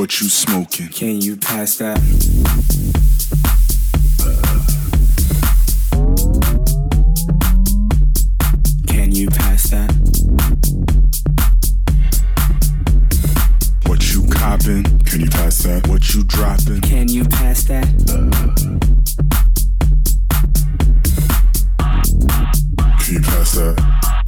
what you smoking. Can you pass that? Can you pass that? What you copping? Can you pass that? What you dropping? Can you pass that? Can you pass that?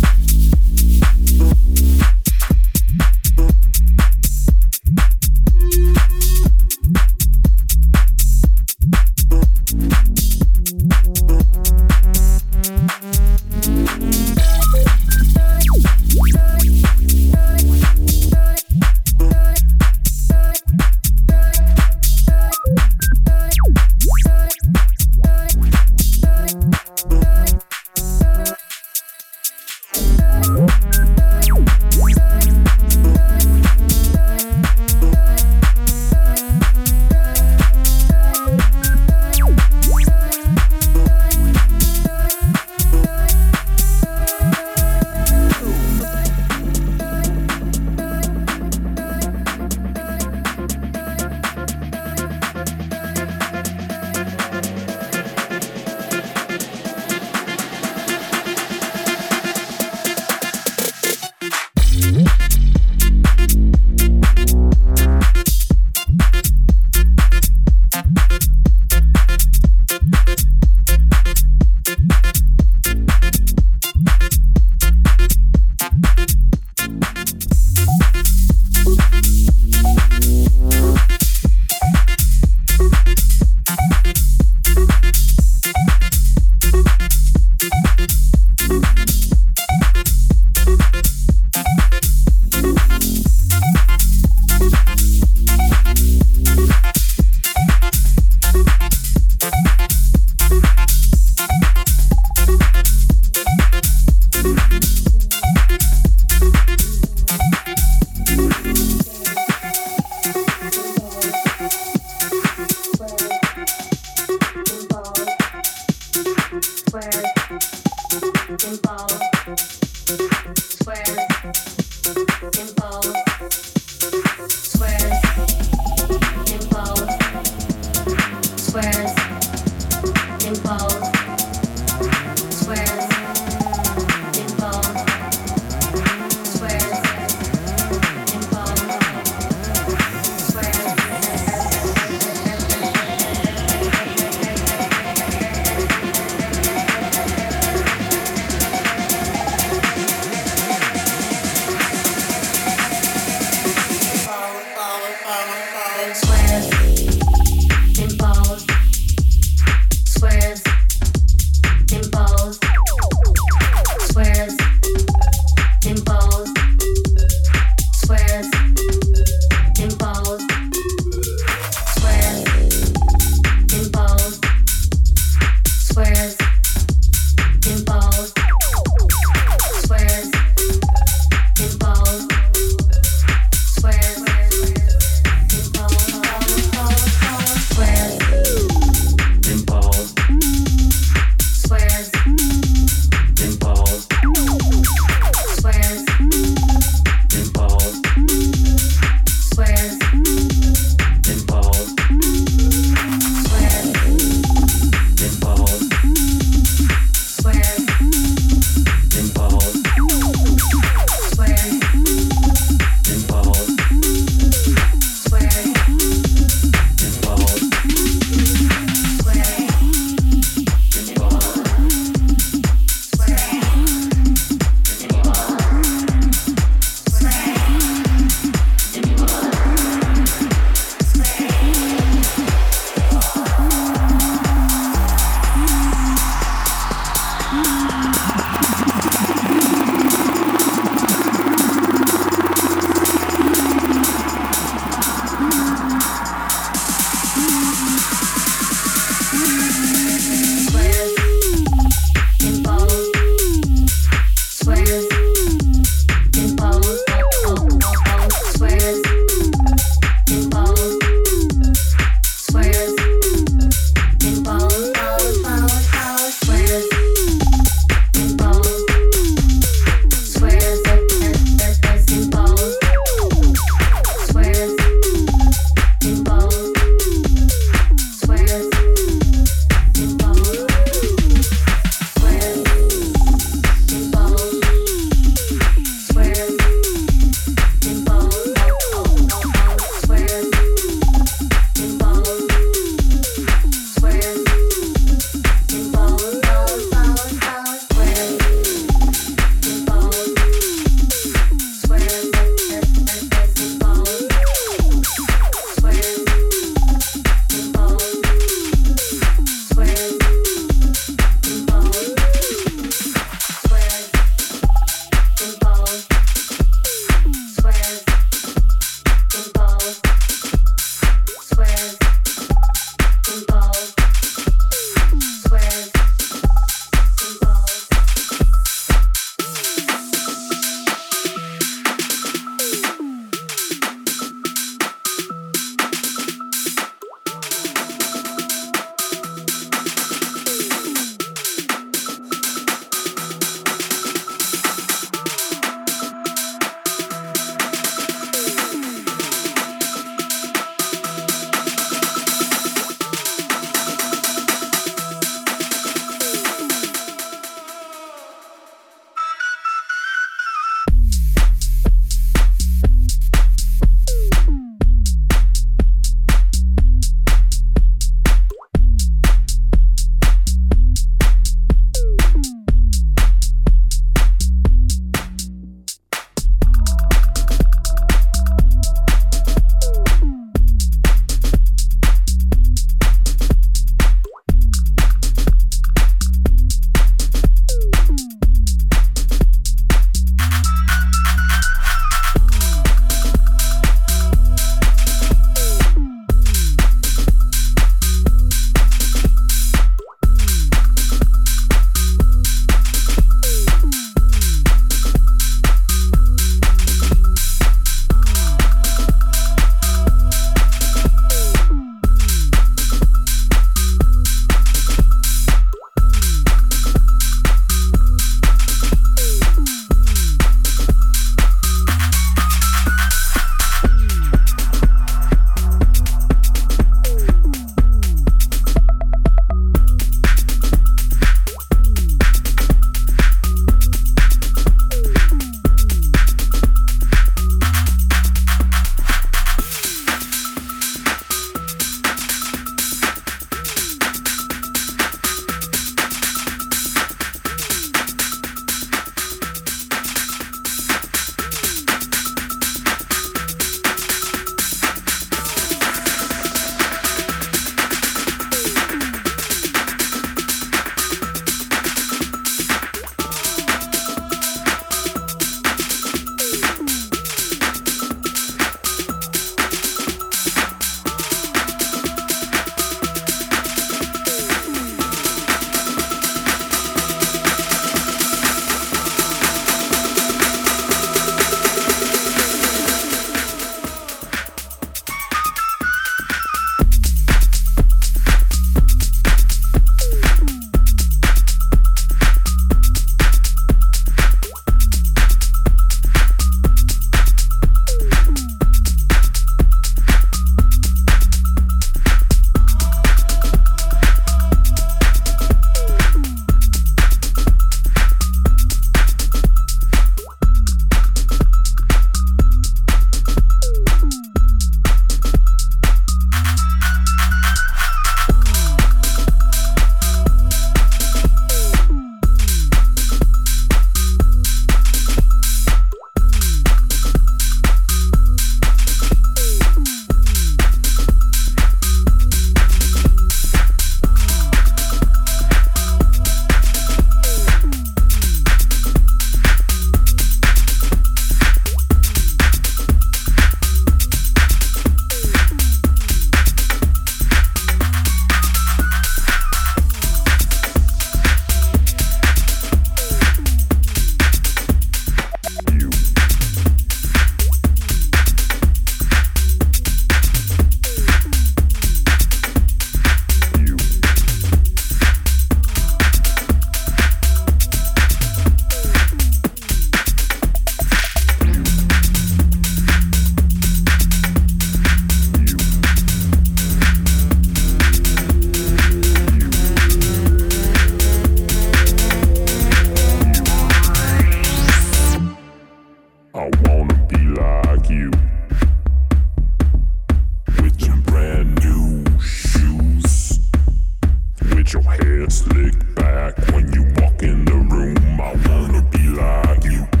Your hair slicked back when you walk in the room. I wanna be like you.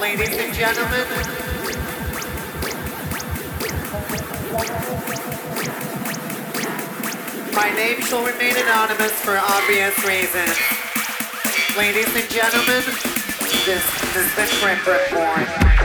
Ladies and gentlemen. My name shall remain anonymous for obvious reasons. Ladies and gentlemen, this is the Trip Report.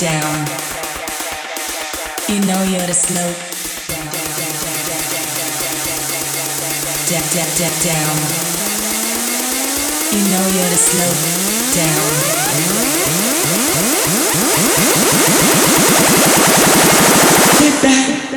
Down. You know you're the slow down, down, down, down. You know you're the slow down. Sit back.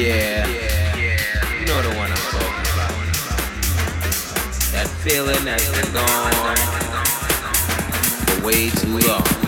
Yeah. You know the one I'm talking about. That feeling that's been gone for way too long.